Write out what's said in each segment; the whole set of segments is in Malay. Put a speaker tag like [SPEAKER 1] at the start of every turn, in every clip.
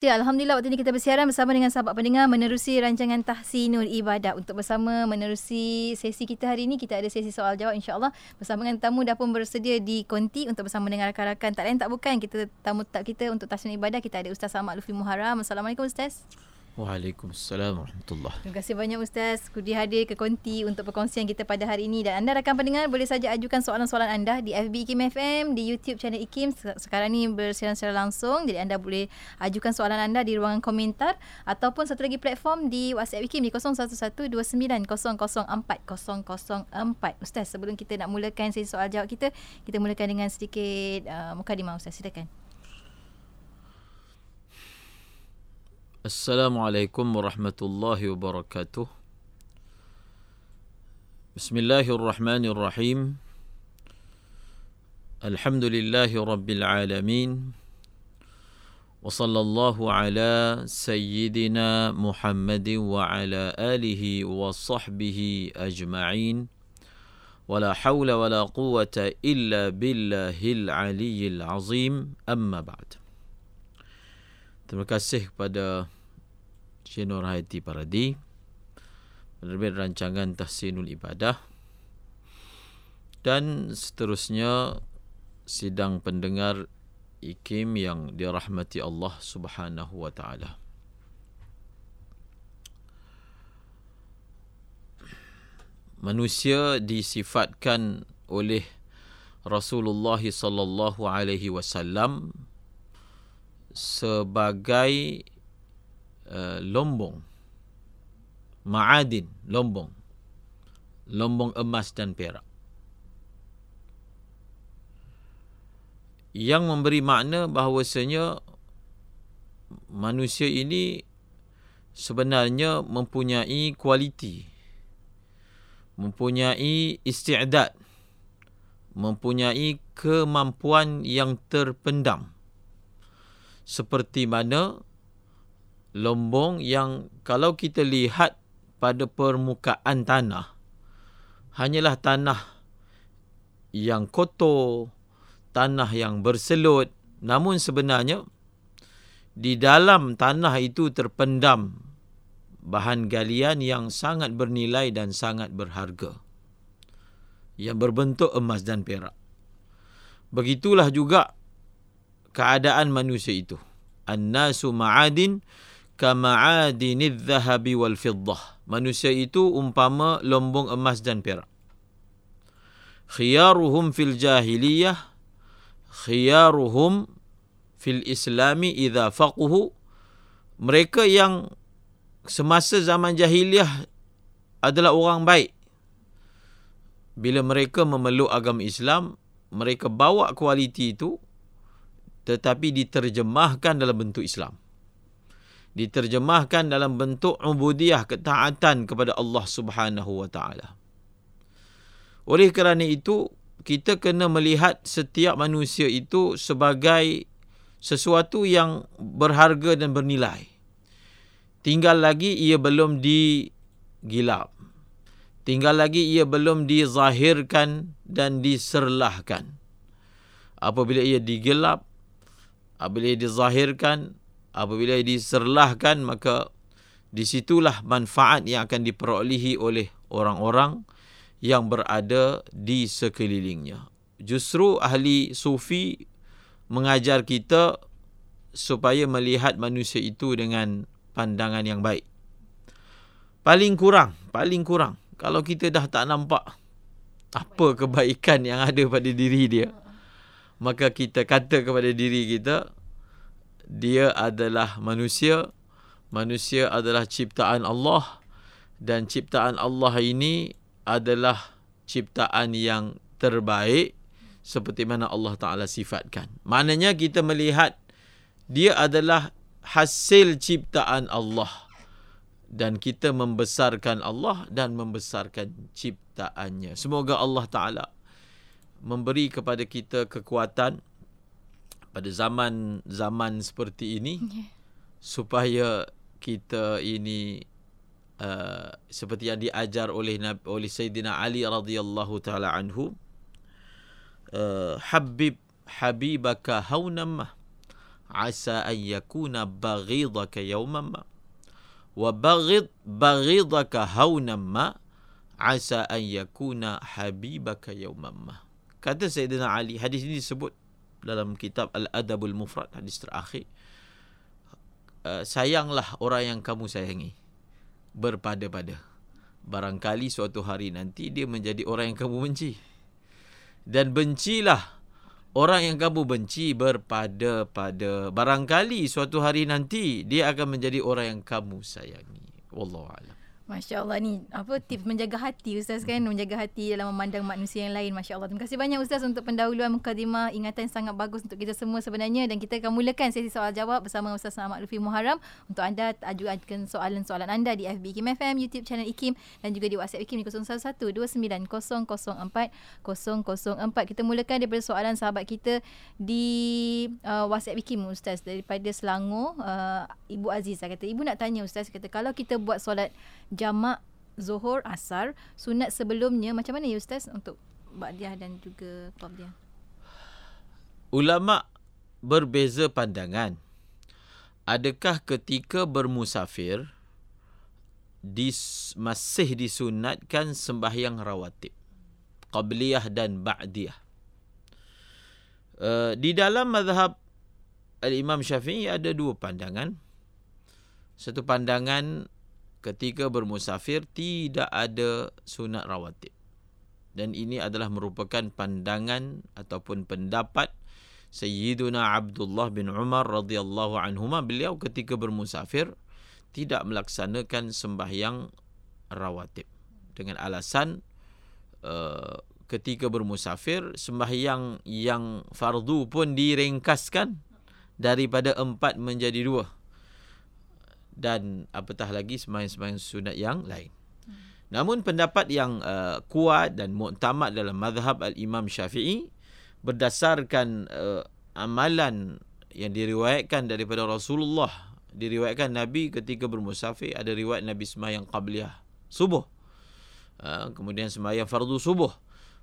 [SPEAKER 1] Ya, Alhamdulillah waktu ini kita bersiaran bersama dengan sahabat pendengar menerusi rancangan Tahsinul Ibadah. Untuk bersama menerusi sesi kita hari ini, kita ada sesi soal jawab insyaAllah. Bersama dengan tamu dah pun bersedia di konti untuk bersama dengan rakan-rakan. Tak lain tak bukan, kita tamu tak kita untuk Tahsinul Ibadah, kita ada Ustaz Ahmad Lufi Muharram. Assalamualaikum Ustaz.
[SPEAKER 2] Waalaikumsalam warahmatullahi
[SPEAKER 1] Terima kasih banyak Ustaz Kudi hadir ke Konti untuk perkongsian kita pada hari ini. Dan anda rakan pendengar boleh saja ajukan soalan-soalan anda di FB IKIM FM di YouTube channel IKIM. Sekarang ni bersiaran secara langsung jadi anda boleh ajukan soalan anda di ruangan komentar ataupun satu lagi platform di WhatsApp IKIM di 0112904004 Ustaz sebelum kita nak mulakan sesi soal jawab kita kita mulakan dengan sedikit uh, mukadimah Ustaz. Silakan
[SPEAKER 2] السلام عليكم ورحمة الله وبركاته بسم الله الرحمن الرحيم الحمد لله رب العالمين وصلى الله على سيدنا محمد وعلى آله وصحبه أجمعين ولا حول ولا قوة إلا بالله العلي العظيم أما بعد Terima kasih kepada Cik Nur Haiti Paradi penerbit rancangan Tahsinul Ibadah dan seterusnya sidang pendengar IKIM yang dirahmati Allah Subhanahu wa taala. Manusia disifatkan oleh Rasulullah sallallahu alaihi wasallam sebagai uh, lombong. Ma'adin lombong. Lombong emas dan perak. Yang memberi makna bahawasanya manusia ini sebenarnya mempunyai kualiti mempunyai isti'dad mempunyai kemampuan yang terpendam seperti mana lombong yang kalau kita lihat pada permukaan tanah hanyalah tanah yang kotor, tanah yang berselut, namun sebenarnya di dalam tanah itu terpendam bahan galian yang sangat bernilai dan sangat berharga yang berbentuk emas dan perak. Begitulah juga keadaan manusia itu. An-nasu ma'adin kama'adinidh dhahabi wal fiddah. Manusia itu umpama lombong emas dan perak. Khiyaruhum fil jahiliyah khiyaruhum fil islami idza faquhu mereka yang semasa zaman jahiliyah adalah orang baik bila mereka memeluk agama Islam mereka bawa kualiti itu tetapi diterjemahkan dalam bentuk Islam. Diterjemahkan dalam bentuk ubudiyah ketaatan kepada Allah Subhanahu wa taala. Oleh kerana itu, kita kena melihat setiap manusia itu sebagai sesuatu yang berharga dan bernilai. Tinggal lagi ia belum digilap. Tinggal lagi ia belum dizahirkan dan diserlahkan. Apabila ia digelap, apabila dizahirkan, apabila diserlahkan, maka disitulah manfaat yang akan diperolehi oleh orang-orang yang berada di sekelilingnya. Justru ahli sufi mengajar kita supaya melihat manusia itu dengan pandangan yang baik. Paling kurang, paling kurang. Kalau kita dah tak nampak apa kebaikan yang ada pada diri dia, maka kita kata kepada diri kita dia adalah manusia manusia adalah ciptaan Allah dan ciptaan Allah ini adalah ciptaan yang terbaik seperti mana Allah Taala sifatkan. Maknanya kita melihat dia adalah hasil ciptaan Allah dan kita membesarkan Allah dan membesarkan ciptaannya. Semoga Allah Taala memberi kepada kita kekuatan pada zaman-zaman seperti ini yeah. supaya kita ini uh, seperti yang diajar oleh oleh Sayyidina Ali radhiyallahu taala anhu uh, habib habibaka haunam asa an yakuna baghidaka yawman ma wa baghid baghidaka hawnan ma asa an yakuna habibaka yawman ma kata Sayyidina Ali hadis ini disebut dalam kitab Al-Adabul Mufrad hadis terakhir. Uh, sayanglah orang yang kamu sayangi berpada-pada. Barangkali suatu hari nanti dia menjadi orang yang kamu benci. Dan bencilah orang yang kamu benci berpada-pada. Barangkali suatu hari nanti dia akan menjadi orang yang kamu sayangi. Wallahu a'lam
[SPEAKER 1] Masya Allah ni apa tips menjaga hati Ustaz kan? Menjaga hati dalam memandang manusia yang lain Masya Allah. Terima kasih banyak Ustaz untuk pendahuluan mukadimah. Ingatan sangat bagus untuk kita semua sebenarnya. Dan kita akan mulakan sesi soal jawab bersama Ustaz Ahmad Lufi Muharram untuk anda ajukan soalan-soalan anda di FB Kim FM YouTube channel IKIM dan juga di WhatsApp IKIM di 0112900404 kita mulakan daripada soalan sahabat kita di uh, WhatsApp IKIM Ustaz daripada Selangor. Uh, Ibu Aziza kata Ibu nak tanya Ustaz kata kalau kita buat solat jamak Zuhur Asar sunat sebelumnya macam mana ya ustaz untuk ba'diyah dan juga qabdiyah
[SPEAKER 2] ulama berbeza pandangan. Adakah ketika bermusafir dis, masih disunatkan sembahyang rawatib qabliyah dan ba'diyah? Uh, di dalam mazhab al-Imam Syafi'i ada dua pandangan. Satu pandangan ketika bermusafir tidak ada sunat rawatib. Dan ini adalah merupakan pandangan ataupun pendapat Sayyiduna Abdullah bin Umar radhiyallahu anhuma. Beliau ketika bermusafir tidak melaksanakan sembahyang rawatib. Dengan alasan uh, ketika bermusafir sembahyang yang fardu pun diringkaskan daripada empat menjadi dua dan apatah lagi sembahyang-sembahyang sunat yang lain. Hmm. Namun pendapat yang uh, kuat dan muktamad dalam mazhab al-Imam Syafi'i berdasarkan uh, amalan yang diriwayatkan daripada Rasulullah, diriwayatkan Nabi ketika bermusafir ada riwayat Nabi sembahyang qabliyah subuh. Uh, kemudian sembahyang fardu subuh.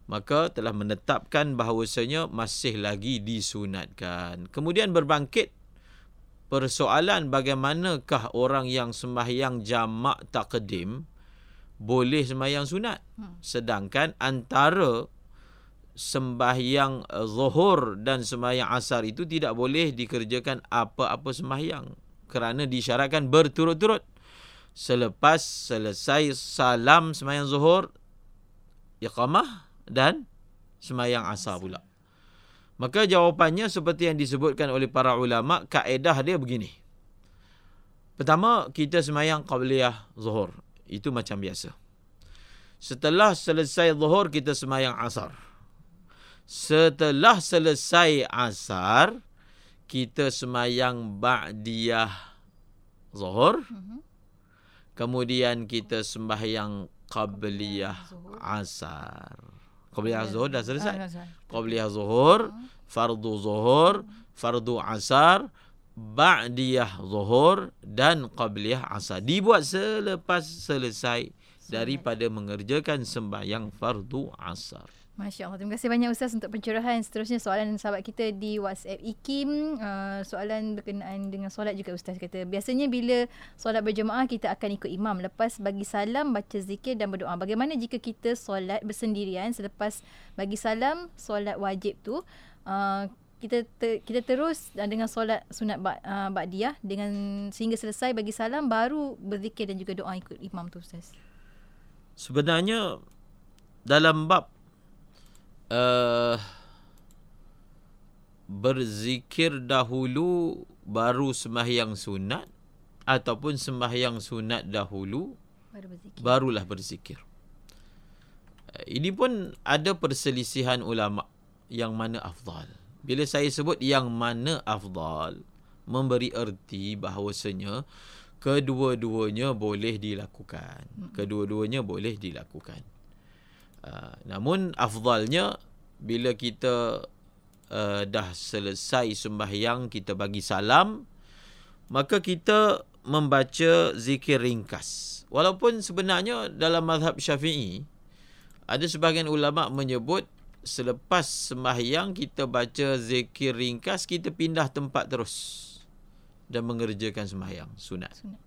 [SPEAKER 2] Maka telah menetapkan bahawasanya masih lagi disunatkan. Kemudian berbangkit persoalan bagaimanakah orang yang sembahyang jamak takdim boleh sembahyang sunat? Hmm. sedangkan antara sembahyang zuhur dan sembahyang asar itu tidak boleh dikerjakan apa-apa sembahyang kerana disyaratkan berturut-turut. Selepas selesai salam sembahyang zuhur iqamah dan sembahyang asar pula Maka jawapannya seperti yang disebutkan oleh para ulama, kaedah dia begini. Pertama, kita semayang qabliyah zuhur. Itu macam biasa. Setelah selesai zuhur, kita semayang asar. Setelah selesai asar, kita semayang ba'diyah zuhur. Mhm. Kemudian kita sembahyang qabliyah asar. Qabliyah zuhur dah selesai. Ah, Qabliyah zuhur, fardu zuhur, fardu asar, ba'diyah zuhur dan qabliyah asar. Dibuat selepas selesai daripada mengerjakan sembahyang fardu asar.
[SPEAKER 1] Masya Allah. Terima kasih banyak Ustaz untuk pencerahan. Seterusnya soalan sahabat kita di WhatsApp IKIM. Uh, soalan berkenaan dengan solat juga Ustaz kata. Biasanya bila solat berjemaah kita akan ikut imam. Lepas bagi salam, baca zikir dan berdoa. Bagaimana jika kita solat bersendirian selepas bagi salam, solat wajib tu. Uh, kita ter, kita terus dengan solat sunat uh, ba'diyah dengan sehingga selesai bagi salam baru berzikir dan juga doa ikut imam tu Ustaz.
[SPEAKER 2] Sebenarnya dalam bab uh, berzikir dahulu baru sembahyang sunat ataupun sembahyang sunat dahulu baru berzikir. barulah berzikir. Uh, ini pun ada perselisihan ulama yang mana afdal. Bila saya sebut yang mana afdal, memberi erti bahawasanya kedua-duanya boleh dilakukan. Hmm. Kedua-duanya boleh dilakukan. Uh, namun afdalnya bila kita uh, dah selesai sembahyang kita bagi salam maka kita membaca zikir ringkas walaupun sebenarnya dalam mazhab Syafi'i ada sebahagian ulama menyebut selepas sembahyang kita baca zikir ringkas kita pindah tempat terus dan mengerjakan sembahyang sunat. sunat.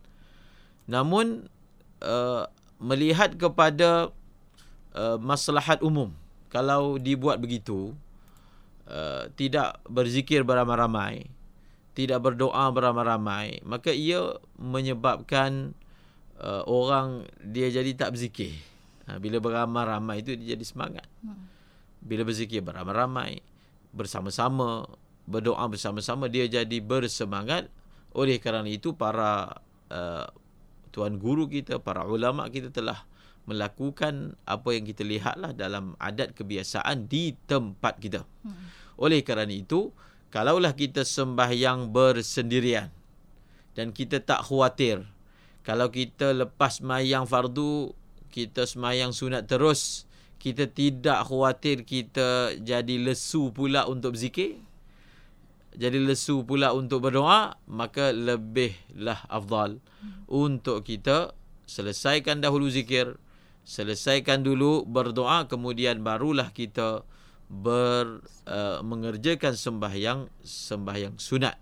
[SPEAKER 2] Namun uh, melihat kepada uh, maslahat umum kalau dibuat begitu uh, tidak berzikir beramai-ramai tidak berdoa beramai-ramai maka ia menyebabkan uh, orang dia jadi tak berzikir. Ha, bila beramai-ramai itu dia jadi semangat. Hmm bila berzikir beramai-ramai bersama-sama berdoa bersama-sama dia jadi bersemangat oleh kerana itu para uh, tuan guru kita para ulama kita telah melakukan apa yang kita lihatlah dalam adat kebiasaan di tempat kita hmm. oleh kerana itu kalaulah kita sembahyang bersendirian dan kita tak khawatir kalau kita lepas mayang fardu kita semayang sunat terus kita tidak khawatir kita jadi lesu pula untuk berzikir jadi lesu pula untuk berdoa maka lebihlah afdal hmm. untuk kita selesaikan dahulu zikir selesaikan dulu berdoa kemudian barulah kita ber uh, mengerjakan sembahyang sembahyang sunat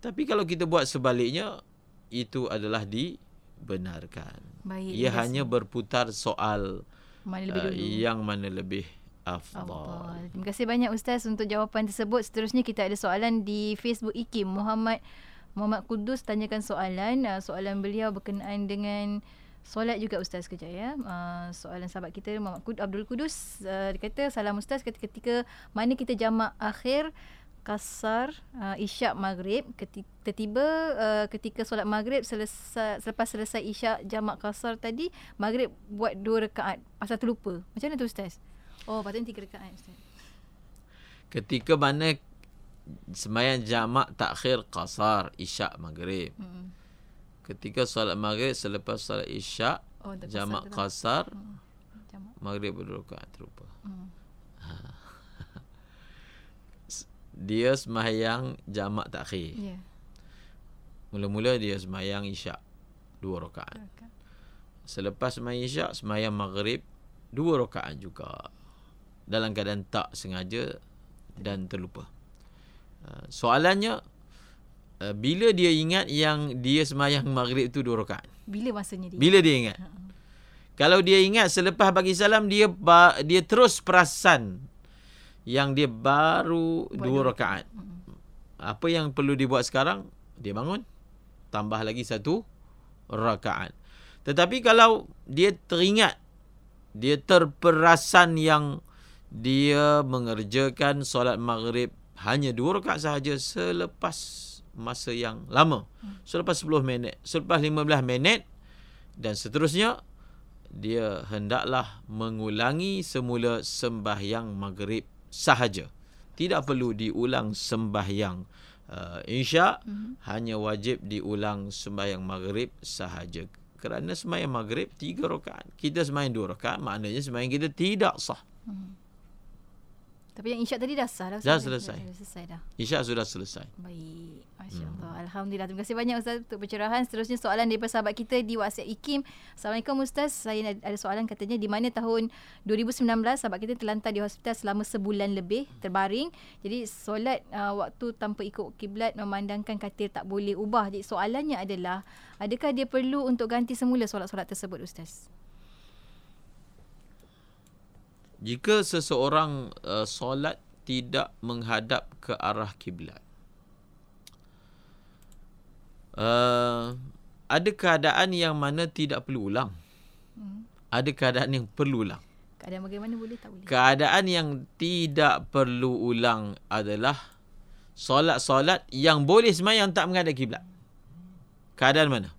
[SPEAKER 2] tapi kalau kita buat sebaliknya itu adalah dibenarkan Baik, ia hanya berputar soal
[SPEAKER 1] mana lebih uh, dulu?
[SPEAKER 2] Uh, yang mana lebih afdal.
[SPEAKER 1] Terima kasih banyak Ustaz untuk jawapan tersebut. Seterusnya kita ada soalan di Facebook IKIM. Muhammad Muhammad Kudus tanyakan soalan. Uh, soalan beliau berkenaan dengan solat juga Ustaz kejap ya. Uh, soalan sahabat kita Muhammad Kud, Abdul Kudus. Uh, dia kata, Salam Ustaz ketika, ketika mana kita jamak akhir kasar uh, isyak maghrib ketika tiba uh, ketika solat maghrib selesai selepas selesai isyak jamak kasar tadi maghrib buat dua rakaat pasal terlupa macam mana tu ustaz oh patutnya tiga rakaat ustaz
[SPEAKER 2] ketika mana sembahyang jamak takhir kasar isyak maghrib hmm. Ketika solat maghrib selepas solat isyak oh, jamak kasar hmm. maghrib berdua rakaat terlupa hmm dia sembahyang jamak takhir. Yeah. Mula-mula dia sembahyang isyak dua rakaat. Selepas sembahyang isyak, sembahyang maghrib dua rakaat juga. Dalam keadaan tak sengaja dan terlupa. Uh, soalannya uh, bila dia ingat yang dia sembahyang maghrib itu dua rakaat?
[SPEAKER 1] Bila masanya dia?
[SPEAKER 2] Bila dia ingat? Ha. Kalau dia ingat selepas bagi salam dia dia terus perasan yang dia baru Buat dua rakaat. Apa yang perlu dibuat sekarang? Dia bangun. Tambah lagi satu rakaat. Tetapi kalau dia teringat, dia terperasan yang dia mengerjakan solat maghrib hanya dua rakaat sahaja selepas masa yang lama. Selepas 10 minit, selepas 15 minit dan seterusnya, dia hendaklah mengulangi semula sembahyang maghrib sahaja. Tidak perlu diulang sembahyang uh, insya, mm-hmm. hanya wajib diulang sembahyang maghrib sahaja. Kerana sembahyang maghrib tiga rakaat. Kita sembahyang dua rakaat, maknanya sembahyang kita tidak sah. Mm.
[SPEAKER 1] Tapi yang isyak tadi dah sah
[SPEAKER 2] dah. Dah selesai. Dah selesai dah. Isyak sudah selesai.
[SPEAKER 1] Baik. Masya-Allah. Hmm. Alhamdulillah. Terima kasih banyak Ustaz untuk pencerahan. Seterusnya soalan daripada sahabat kita di WhatsApp IKIM. Assalamualaikum Ustaz. Saya ada soalan katanya di mana tahun 2019 sahabat kita terlantar di hospital selama sebulan lebih terbaring. Jadi solat uh, waktu tanpa ikut kiblat memandangkan katil tak boleh ubah. Jadi soalannya adalah adakah dia perlu untuk ganti semula solat-solat tersebut Ustaz?
[SPEAKER 2] jika seseorang uh, solat tidak menghadap ke arah kiblat uh, ada keadaan yang mana tidak perlu ulang. Hmm. ada keadaan yang perlu ulang.
[SPEAKER 1] Keadaan bagaimana boleh tak boleh?
[SPEAKER 2] Keadaan yang tidak perlu ulang adalah solat-solat yang boleh sembahyang tak menghadap kiblat. Keadaan mana?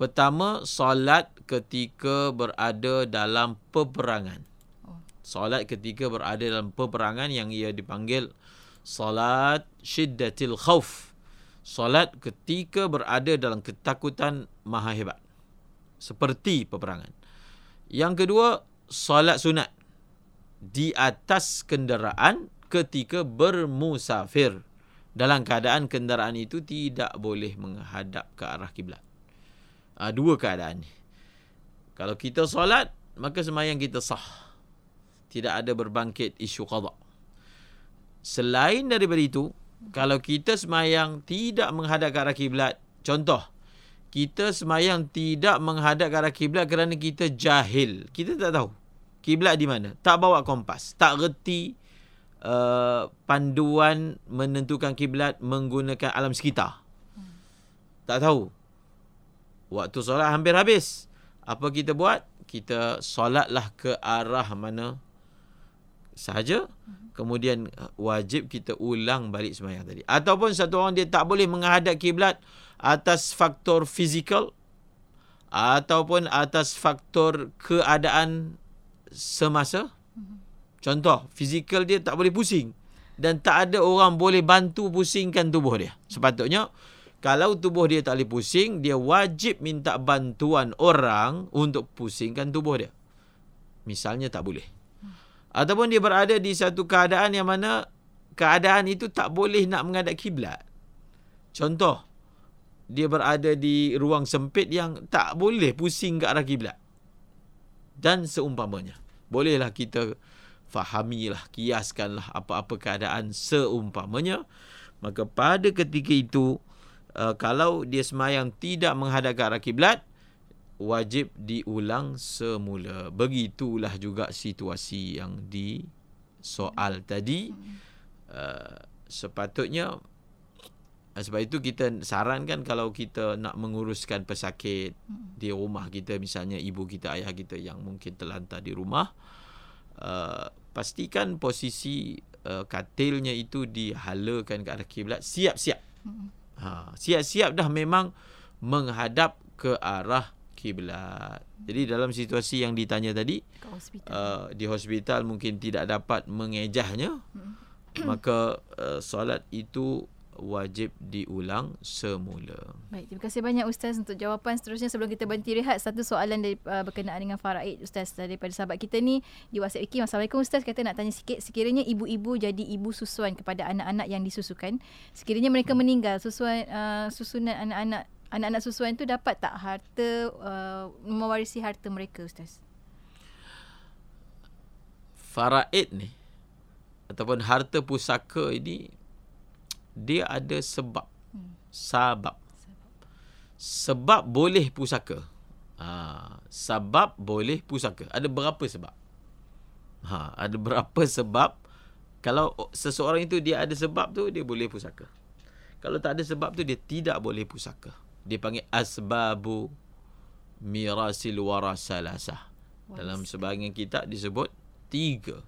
[SPEAKER 2] Pertama solat ketika berada dalam peperangan. Solat ketika berada dalam peperangan yang ia dipanggil solat syiddatil khauf solat ketika berada dalam ketakutan maha hebat. Seperti peperangan. Yang kedua solat sunat. Di atas kenderaan ketika bermusafir. Dalam keadaan kenderaan itu tidak boleh menghadap ke arah kiblat. Ha, dua keadaan ni. Kalau kita solat maka sembahyang kita sah. Tidak ada berbangkit isu qada. Selain daripada itu, kalau kita semayang tidak menghadap ke arah kiblat, contoh, kita semayang tidak menghadap ke arah kiblat kerana kita jahil. Kita tak tahu kiblat di mana. Tak bawa kompas, tak reti uh, panduan menentukan kiblat menggunakan alam sekitar. Tak tahu. Waktu solat hampir habis. Apa kita buat? Kita solatlah ke arah mana sahaja. Kemudian uh, wajib kita ulang balik semayang tadi. Ataupun satu orang dia tak boleh menghadap kiblat atas faktor fizikal ataupun atas faktor keadaan semasa. Contoh, fizikal dia tak boleh pusing dan tak ada orang boleh bantu pusingkan tubuh dia. Sepatutnya kalau tubuh dia tak boleh pusing, dia wajib minta bantuan orang untuk pusingkan tubuh dia. Misalnya tak boleh. Ataupun dia berada di satu keadaan yang mana keadaan itu tak boleh nak menghadap kiblat. Contoh, dia berada di ruang sempit yang tak boleh pusing ke arah kiblat. Dan seumpamanya. Bolehlah kita fahamilah, kiaskanlah apa-apa keadaan seumpamanya. Maka pada ketika itu, uh, kalau dia semayang tidak menghadap ke arah kiblat, wajib diulang semula. Begitulah juga situasi yang di soal tadi. Uh, sepatutnya uh, sebab itu kita sarankan kalau kita nak menguruskan pesakit di rumah kita misalnya ibu kita ayah kita yang mungkin terlantar di rumah uh, pastikan posisi uh, katilnya itu dihalakan ke arah kiblat siap-siap. Ha, siap-siap dah memang menghadap ke arah kiblat. Jadi dalam situasi yang ditanya tadi
[SPEAKER 1] hospital.
[SPEAKER 2] uh, di hospital mungkin tidak dapat mengejahnya maka uh, solat itu wajib diulang semula.
[SPEAKER 1] Baik, terima kasih banyak Ustaz untuk jawapan seterusnya sebelum kita berhenti rehat. Satu soalan dari, uh, berkenaan dengan faraid Ustaz daripada sahabat kita ni di WhatsApp Iki. Assalamualaikum Ustaz, kata nak tanya sikit. Sekiranya ibu-ibu jadi ibu susuan kepada anak-anak yang disusukan, sekiranya mereka meninggal, susuan uh, susunan anak-anak anak-anak susuan itu dapat tak harta uh, mewarisi harta mereka Ustaz?
[SPEAKER 2] Faraid ni ataupun harta pusaka ini dia ada sebab. Sabab. Sebab boleh pusaka. Ha, sebab boleh pusaka. Ada berapa sebab? Ha, ada berapa sebab? Kalau seseorang itu dia ada sebab tu dia boleh pusaka. Kalau tak ada sebab tu dia tidak boleh pusaka. Dia panggil asbabu mirasil warasalasah. Dalam sebahagian kitab disebut tiga.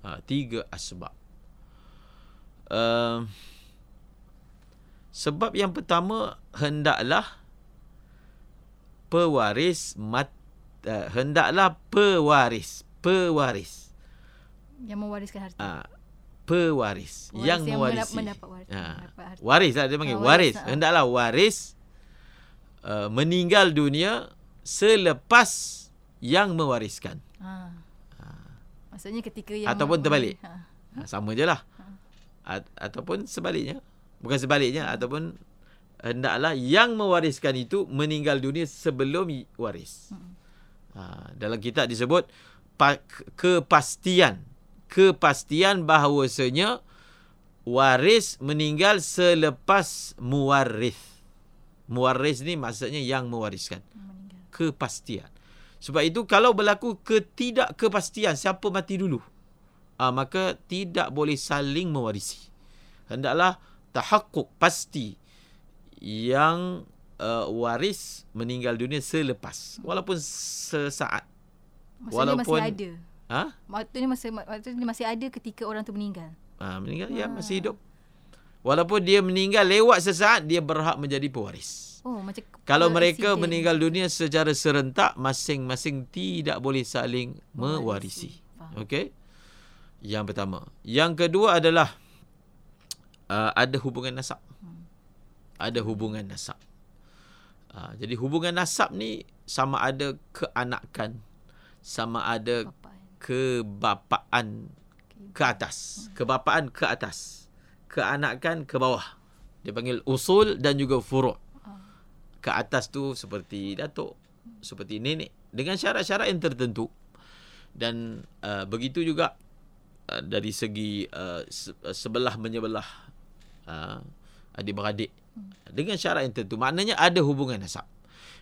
[SPEAKER 2] Ha, tiga asbab. Uh, sebab yang pertama hendaklah pewaris mat uh, hendaklah pewaris pewaris
[SPEAKER 1] yang mewariskan harta.
[SPEAKER 2] uh, pewaris
[SPEAKER 1] Waris
[SPEAKER 2] yang
[SPEAKER 1] yang
[SPEAKER 2] mewarisi
[SPEAKER 1] mendapat waris-
[SPEAKER 2] Ha,
[SPEAKER 1] mendapat harta.
[SPEAKER 2] waris lah dia panggil
[SPEAKER 1] Ah,
[SPEAKER 2] waris,
[SPEAKER 1] waris, ah.
[SPEAKER 2] hendaklah waris uh, meninggal dunia selepas yang mewariskan
[SPEAKER 1] Ha. Maksudnya ketika yang
[SPEAKER 2] Ataupun terbalik.
[SPEAKER 1] Ha.
[SPEAKER 2] Ha, sama je lah. A- ataupun sebaliknya. Bukan sebaliknya. Ataupun hendaklah yang mewariskan itu meninggal dunia sebelum waris. Ha, dalam kitab disebut pa- kepastian. Kepastian bahawasanya waris meninggal selepas muwaris. Muwaris ni maksudnya yang mewariskan.
[SPEAKER 1] Meninggal.
[SPEAKER 2] Kepastian. Sebab itu kalau berlaku ketidakkepastian siapa mati dulu, ah, maka tidak boleh saling mewarisi. Hendaklah tahakkuk pasti yang uh, waris meninggal dunia selepas walaupun sesaat.
[SPEAKER 1] Maksudnya
[SPEAKER 2] Walaupun-
[SPEAKER 1] masih ada.
[SPEAKER 2] Ha?
[SPEAKER 1] Maksudnya masih maksudnya masih ada ketika orang tu meninggal.
[SPEAKER 2] Ah, meninggal ya masih hidup. Walaupun dia meninggal lewat sesaat dia berhak menjadi pewaris.
[SPEAKER 1] Oh, macam
[SPEAKER 2] Kalau mereka
[SPEAKER 1] accident.
[SPEAKER 2] meninggal dunia secara serentak, masing-masing tidak boleh saling mewarisi. Okey? Yang pertama. Yang kedua adalah uh, ada hubungan nasab. Ada hubungan nasab. Uh, jadi hubungan nasab ni sama ada keanakan, sama ada
[SPEAKER 1] Bapa.
[SPEAKER 2] kebapaan ke atas. Kebapaan ke atas. Keanakan ke bawah. Dia panggil usul dan juga furu'. Ke atas tu seperti datuk, seperti nenek. Dengan syarat-syarat yang tertentu. dan uh, begitu juga uh, dari segi uh, se- sebelah menyebelah uh, adik-beradik dengan syarat yang tentu maknanya ada hubungan nasab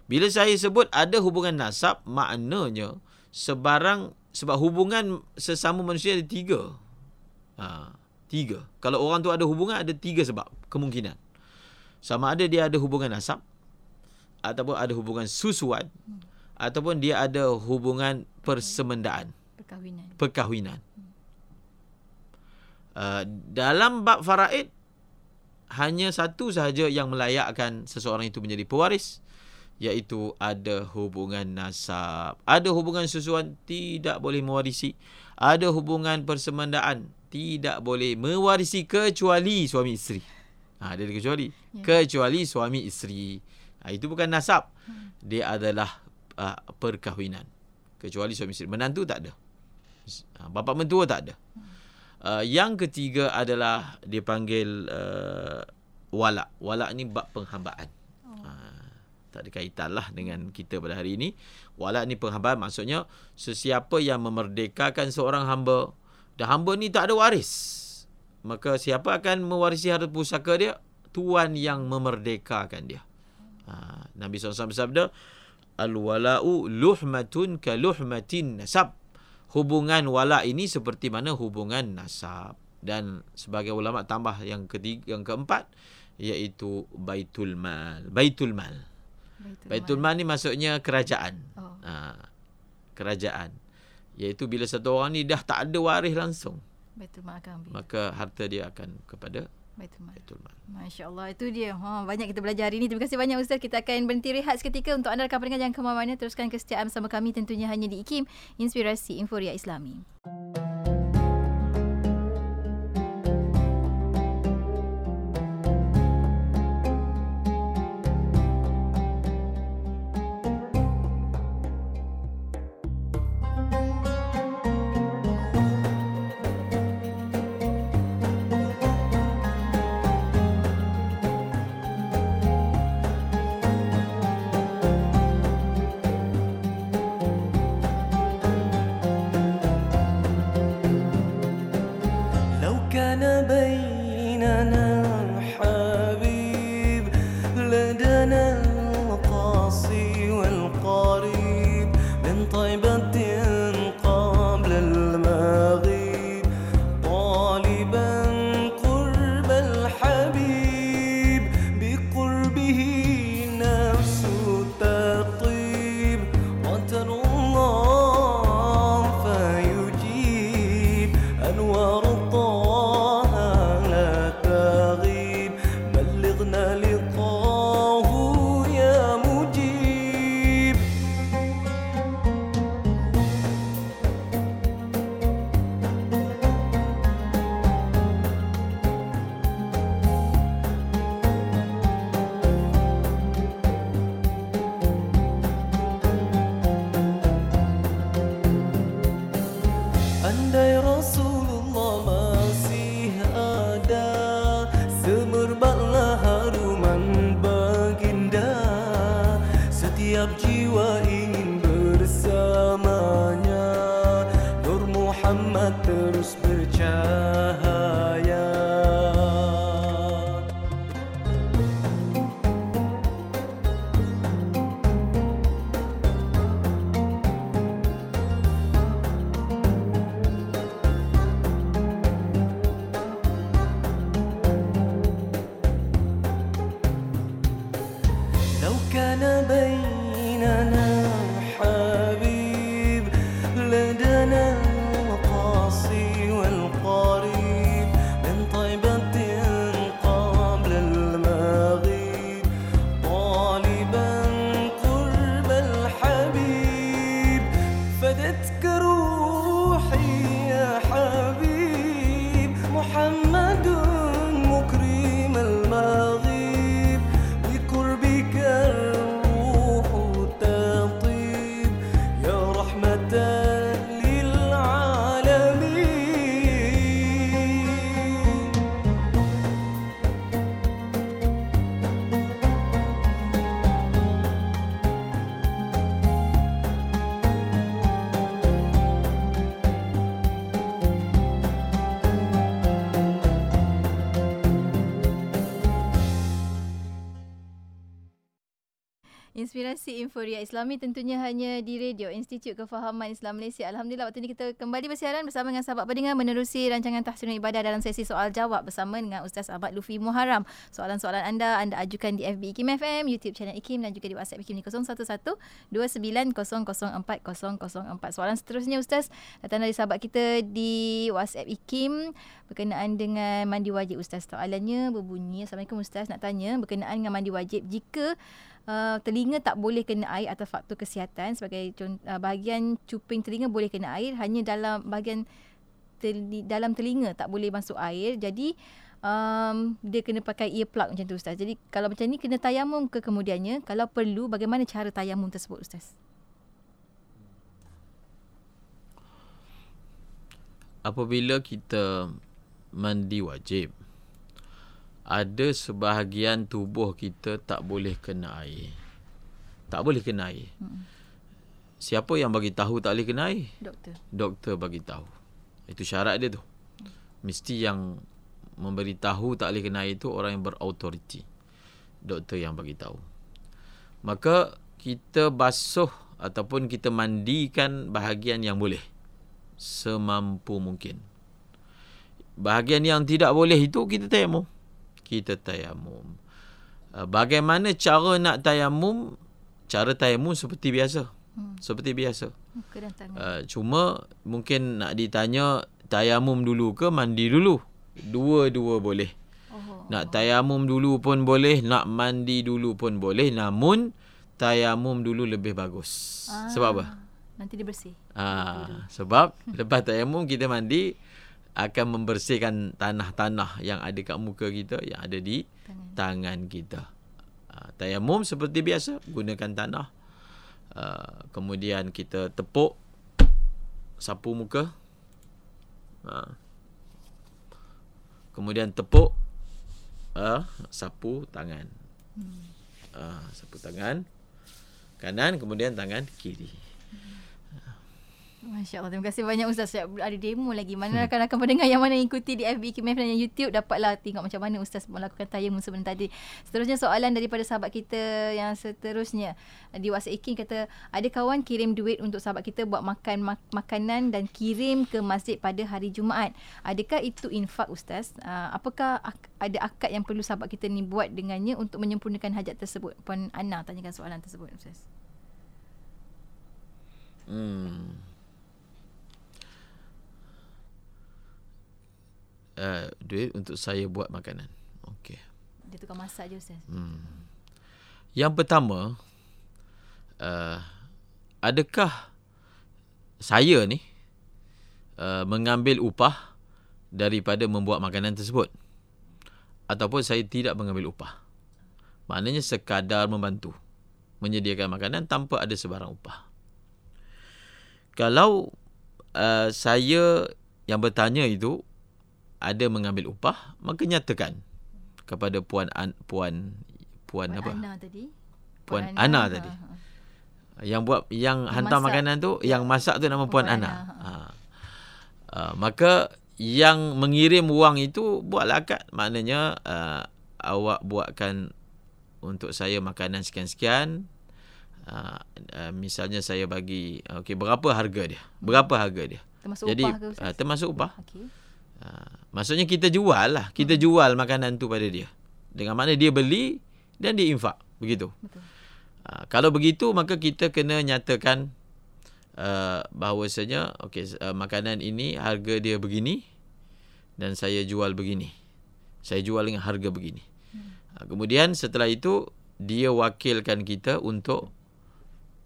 [SPEAKER 2] bila saya sebut ada hubungan nasab maknanya sebarang sebab hubungan sesama manusia ada tiga ha, tiga. Kalau orang tu ada hubungan ada tiga sebab. Kemungkinan. Sama ada dia ada hubungan nasab ataupun ada hubungan susuan hmm. ataupun dia ada hubungan persemendaan
[SPEAKER 3] Perkahwinan.
[SPEAKER 2] perkahwinan. Uh, dalam bab faraid hanya satu sahaja yang melayakkan seseorang itu menjadi pewaris iaitu ada hubungan nasab. Ada hubungan susuan tidak boleh mewarisi. Ada hubungan persemendaan tidak boleh mewarisi kecuali suami isteri ha dia ada kecuali ya. kecuali suami isteri ha, itu bukan nasab hmm. dia adalah uh, perkahwinan kecuali suami isteri menantu tak ada ha, bapa mentua tak ada hmm. Uh, yang ketiga adalah dipanggil uh, walak. Walak ni bab penghambaan. Oh. Uh, tak ada kaitan lah dengan kita pada hari ini. Walak ni penghambaan maksudnya sesiapa yang memerdekakan seorang hamba dan hamba ni tak ada waris. Maka siapa akan mewarisi harta pusaka dia? Tuan yang memerdekakan dia. Uh, Nabi SAW bersabda, Al-wala'u luhmatun ka luhmatin nasab hubungan wala ini seperti mana hubungan nasab dan sebagai ulama tambah yang ketiga yang keempat iaitu baitul mal baitul mal baitul, baitul mal. mal ni maksudnya kerajaan oh. ha, kerajaan iaitu bila satu orang ni dah tak ada waris langsung baitul mal akan ambil maka harta dia akan kepada Baitul Mal. Baitul Mal.
[SPEAKER 3] Masya-Allah itu dia. Ha banyak kita belajar hari ini. Terima kasih banyak Ustaz. Kita akan berhenti rehat seketika untuk anda rakan pendengar jangan ke mana-mana teruskan kesetiaan bersama kami tentunya hanya di IKIM Inspirasi Inforia Islami.
[SPEAKER 1] Inforia Islami tentunya hanya di radio Institut Kefahaman Islam Malaysia. Alhamdulillah waktu ini kita kembali bersiaran bersama dengan sahabat pendengar menerusi rancangan tahsinul ibadah dalam sesi soal jawab bersama dengan Ustaz Ahmad Lufi Muharram. Soalan-soalan anda anda ajukan di FB IKIM FM, YouTube channel IKIM dan juga di WhatsApp IKIM di 011 29004 Soalan seterusnya Ustaz datang dari sahabat kita di WhatsApp IKIM berkenaan dengan mandi wajib Ustaz. Soalannya berbunyi Assalamualaikum Ustaz nak tanya berkenaan dengan mandi wajib jika Uh, telinga tak boleh kena air atau faktor kesihatan sebagai uh, bahagian cuping telinga boleh kena air hanya dalam bahagian teli, dalam telinga tak boleh masuk air. Jadi um, dia kena pakai earplug macam tu ustaz. Jadi kalau macam ni kena tayamum ke kemudiannya? Kalau perlu bagaimana cara tayamum tersebut ustaz?
[SPEAKER 2] Apabila kita mandi wajib ada sebahagian tubuh kita tak boleh kena air. Tak boleh kena air. Hmm. Siapa yang bagi tahu tak boleh kena air?
[SPEAKER 1] Doktor.
[SPEAKER 2] Doktor bagi tahu. Itu syarat dia tu. Mesti yang memberi tahu tak boleh kena air itu orang yang berautoriti. Doktor yang bagi tahu. Maka kita basuh ataupun kita mandikan bahagian yang boleh semampu mungkin. Bahagian yang tidak boleh itu kita tayamum kita tayamum. Uh, bagaimana cara nak tayamum? Cara tayamum seperti biasa. Hmm. Seperti biasa. Uh, cuma mungkin nak ditanya tayamum dulu ke mandi dulu? Dua-dua boleh. Oh. Nak tayamum dulu pun boleh, nak mandi dulu pun boleh. Namun tayamum dulu lebih bagus. Ah. Sebab apa?
[SPEAKER 1] Nanti dia bersih.
[SPEAKER 2] Ah, sebab lepas tayamum kita mandi, akan membersihkan tanah-tanah yang ada kat muka kita yang ada di tangan, tangan kita. Uh, tayamum seperti biasa gunakan tanah. Uh, kemudian kita tepuk sapu muka. Uh, kemudian tepuk uh, sapu tangan. Uh, sapu tangan kanan kemudian tangan kiri.
[SPEAKER 1] Masya Allah. Terima kasih banyak Ustaz. Ada demo lagi. Mana hmm. rakan-rakan pendengar yang mana ikuti di FB KMF dan YouTube dapatlah tengok macam mana Ustaz melakukan tayang sebelum tadi. Seterusnya soalan daripada sahabat kita yang seterusnya. Di WhatsApp Iking kata, ada kawan kirim duit untuk sahabat kita buat makan mak- makanan dan kirim ke masjid pada hari Jumaat. Adakah itu infak Ustaz? Uh, apakah ak- ada akad yang perlu sahabat kita ni buat dengannya untuk menyempurnakan hajat tersebut? Puan Ana tanyakan soalan tersebut Ustaz.
[SPEAKER 2] Hmm. Uh, duit untuk saya buat makanan. Okey.
[SPEAKER 1] Dia tukar masak je Ustaz.
[SPEAKER 2] Hmm. Yang pertama, uh, adakah saya ni uh, mengambil upah daripada membuat makanan tersebut? Ataupun saya tidak mengambil upah? Maknanya sekadar membantu menyediakan makanan tanpa ada sebarang upah. Kalau uh, saya yang bertanya itu ada mengambil upah maka nyatakan kepada puan an, puan puan, puan apa
[SPEAKER 1] Ana tadi
[SPEAKER 2] puan, puan Ana, Ana tadi ha, ha. yang buat yang, yang hantar masak. makanan tu ya. yang masak tu nama puan, puan Ana, Ana. Ha. Uh, maka yang mengirim wang itu buatlah akad maknanya uh, awak buatkan untuk saya makanan sekian-sekian uh, uh, misalnya saya bagi okey berapa harga dia berapa harga dia
[SPEAKER 1] termasuk jadi upah ke,
[SPEAKER 2] uh, termasuk upah okey Ha, maksudnya kita jual lah. Kita hmm. jual makanan tu pada dia. Dengan mana dia beli dan dia infak. Begitu. Betul. Ha, kalau begitu maka kita kena nyatakan uh, bahawasanya okay, uh, makanan ini harga dia begini dan saya jual begini. Saya jual dengan harga begini. Hmm. Ha, kemudian setelah itu dia wakilkan kita untuk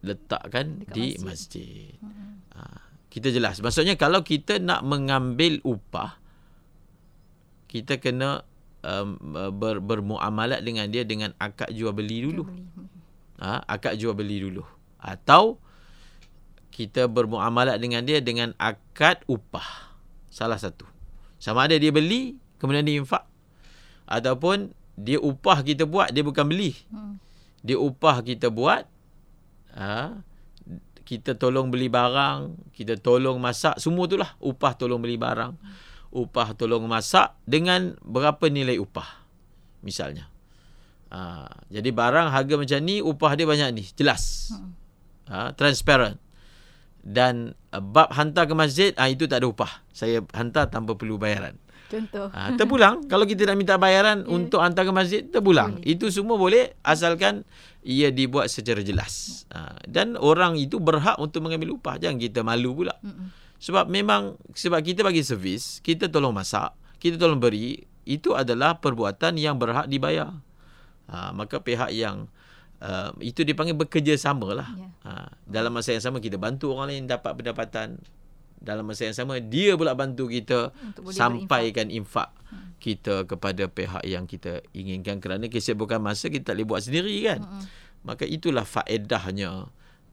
[SPEAKER 2] letakkan Dekat di masjid. masjid. Hmm. Ha, kita jelas. Maksudnya kalau kita nak mengambil upah kita kena um, ber, bermuamalat dengan dia dengan akad jual beli dulu. Ha, akad jual beli dulu. Atau kita bermuamalat dengan dia dengan akad upah. Salah satu. Sama ada dia beli, kemudian dia infak. Ataupun dia upah kita buat, dia bukan beli. Hmm. Dia upah kita buat, ha, kita tolong beli barang, kita tolong masak, semua itulah upah tolong beli barang. Hmm upah tolong masak dengan berapa nilai upah misalnya Ha, jadi barang harga macam ni, upah dia banyak ni. Jelas. Ha, transparent. Dan uh, bab hantar ke masjid, ha, itu tak ada upah. Saya hantar tanpa perlu bayaran.
[SPEAKER 1] Contoh.
[SPEAKER 2] Ha, terpulang. Kalau kita nak minta bayaran yeah. untuk hantar ke masjid, terpulang. Boleh. Itu semua boleh asalkan ia dibuat secara jelas. Ha, dan orang itu berhak untuk mengambil upah. Jangan kita malu pula. Mm-mm. Sebab memang, sebab kita bagi servis, kita tolong masak, kita tolong beri, itu adalah perbuatan yang berhak dibayar. Ha, maka pihak yang uh, itu dipanggil bekerjasama lah. Yeah. Ha, dalam masa yang sama kita bantu orang lain dapat pendapatan. Dalam masa yang sama dia pula bantu kita sampaikan infak hmm. kita kepada pihak yang kita inginkan kerana kesibukan masa kita tak boleh buat sendiri kan. Hmm. Maka itulah faedahnya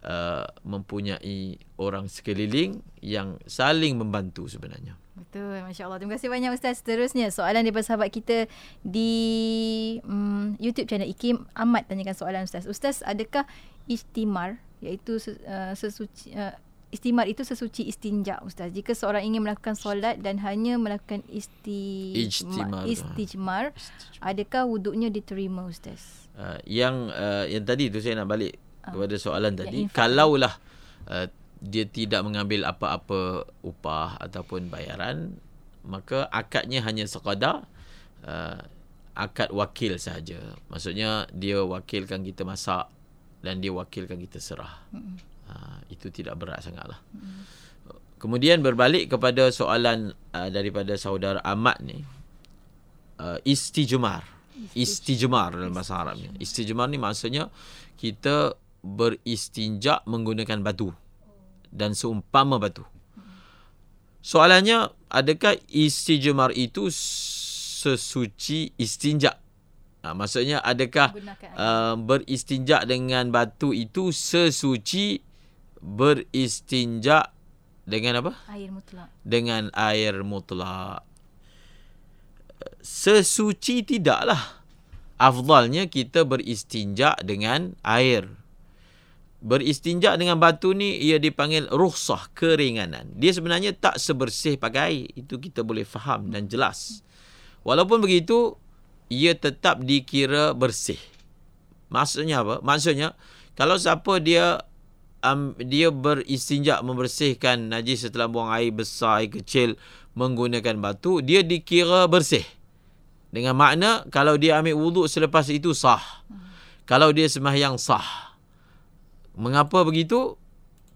[SPEAKER 2] uh, mempunyai orang sekeliling yang saling membantu sebenarnya.
[SPEAKER 1] Betul, Masya Allah. Terima kasih banyak Ustaz. Seterusnya, soalan daripada sahabat kita di um, YouTube channel IKIM. Ahmad tanyakan soalan Ustaz. Ustaz, adakah istimar, iaitu uh, sesuci... Uh, Istimar itu sesuci istinja Ustaz. Jika seorang ingin melakukan solat dan hanya melakukan isti... istijmar, istijmar, adakah wuduknya diterima Ustaz?
[SPEAKER 2] Uh, yang uh, yang tadi tu saya nak balik kepada soalan tadi. Kalaulah uh, dia tidak mengambil apa-apa upah ataupun bayaran maka akadnya hanya sekadar uh, akad wakil sahaja. Maksudnya dia wakilkan kita masak dan dia wakilkan kita serah. Uh, itu tidak berat sangatlah. Kemudian berbalik kepada soalan uh, daripada saudara Ahmad ni uh, istijmar istijmar dalam bahasa Arabnya. Istijmar ni maksudnya kita beristinja menggunakan batu dan seumpama batu. Soalannya, adakah istijmar itu sesuci istinja? Ha, maksudnya, adakah uh, beristinja dengan batu itu sesuci beristinja dengan apa?
[SPEAKER 1] Air mutlak.
[SPEAKER 2] Dengan air mutlak. Sesuci tidaklah. Afdalnya kita beristinja dengan air beristinja dengan batu ni ia dipanggil rukhsah keringanan. Dia sebenarnya tak sebersih pakai itu kita boleh faham dan jelas. Walaupun begitu ia tetap dikira bersih. Maksudnya apa? Maksudnya kalau siapa dia um, dia beristinja membersihkan najis setelah buang air besar air kecil menggunakan batu dia dikira bersih. Dengan makna kalau dia ambil wuduk selepas itu sah. Kalau dia sembahyang sah. Mengapa begitu?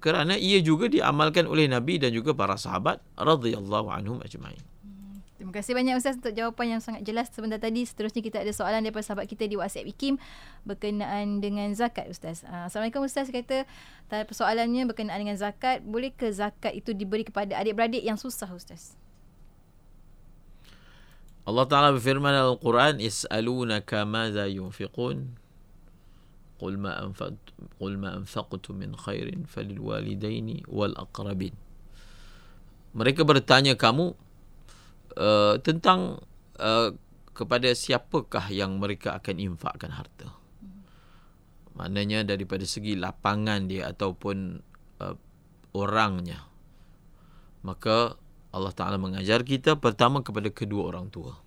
[SPEAKER 2] Kerana ia juga diamalkan oleh Nabi dan juga para sahabat radhiyallahu anhum ajma'in.
[SPEAKER 1] Hmm, terima kasih banyak Ustaz untuk jawapan yang sangat jelas sebentar tadi. Seterusnya kita ada soalan daripada sahabat kita di WhatsApp IKIM berkenaan dengan zakat Ustaz. Ah, Assalamualaikum Ustaz kata persoalannya berkenaan dengan zakat. Boleh ke zakat itu diberi kepada adik-beradik yang susah Ustaz?
[SPEAKER 2] Allah Ta'ala berfirman dalam Al-Quran Is'alunaka maza yunfiqun قل ما أنفقت قل ما أنفقت من خير فللوالدين والأقربين mereka bertanya kamu uh, tentang uh, kepada siapakah yang mereka akan infakkan harta maknanya daripada segi lapangan dia ataupun uh, orangnya maka Allah Taala mengajar kita pertama kepada kedua orang tua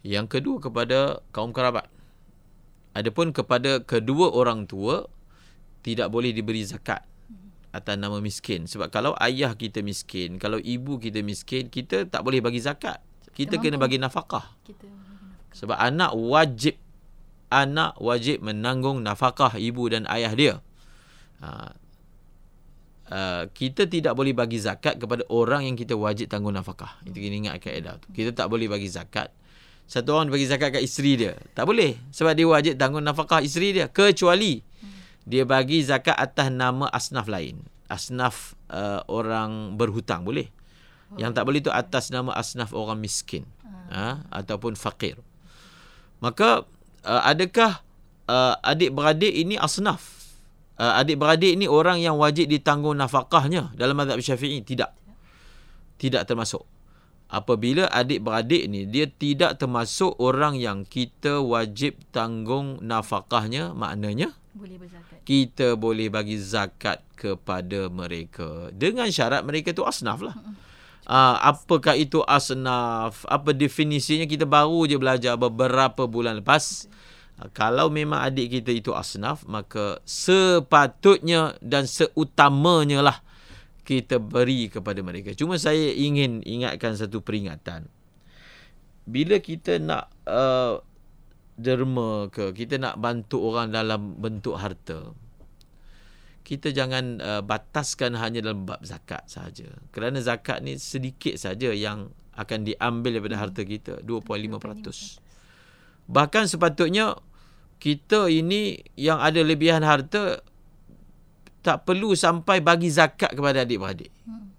[SPEAKER 2] yang kedua kepada kaum kerabat Adapun kepada kedua orang tua tidak boleh diberi zakat atas nama miskin sebab kalau ayah kita miskin, kalau ibu kita miskin, kita tak boleh bagi zakat. Kita, kita kena bagi nafkah. Kita sebab anak wajib anak wajib menanggung nafkah ibu dan ayah dia. Ha, Uh, kita tidak boleh bagi zakat kepada orang yang kita wajib tanggung nafkah. Itu kena ingat kaedah tu. Kita tak boleh bagi zakat satu orang bagi zakat kat isteri dia. Tak boleh. Sebab dia wajib tanggung nafkah isteri dia. Kecuali dia bagi zakat atas nama asnaf lain. Asnaf uh, orang berhutang. Boleh. Yang tak boleh tu atas nama asnaf orang miskin. Ha? Ataupun fakir. Maka uh, adakah uh, adik-beradik ini asnaf? Uh, adik-beradik ini orang yang wajib ditanggung nafkahnya dalam mazhab syafi'i? Tidak. Tidak termasuk apabila adik-beradik ni dia tidak termasuk orang yang kita wajib tanggung nafkahnya maknanya boleh berzakat. Kita boleh bagi zakat kepada mereka dengan syarat mereka tu asnaf lah. Uh, apakah itu asnaf? Apa definisinya kita baru je belajar beberapa bulan lepas. Ah, Kalau memang adik kita itu asnaf, maka sepatutnya dan seutamanya lah kita beri kepada mereka. Cuma saya ingin ingatkan satu peringatan. Bila kita nak uh, derma ke, kita nak bantu orang dalam bentuk harta, kita jangan uh, bataskan hanya dalam bab zakat saja. Kerana zakat ni sedikit saja yang akan diambil daripada harta kita, 2.5%. Bahkan sepatutnya kita ini yang ada lebihan harta tak perlu sampai bagi zakat kepada adik-beradik.
[SPEAKER 1] Hmm.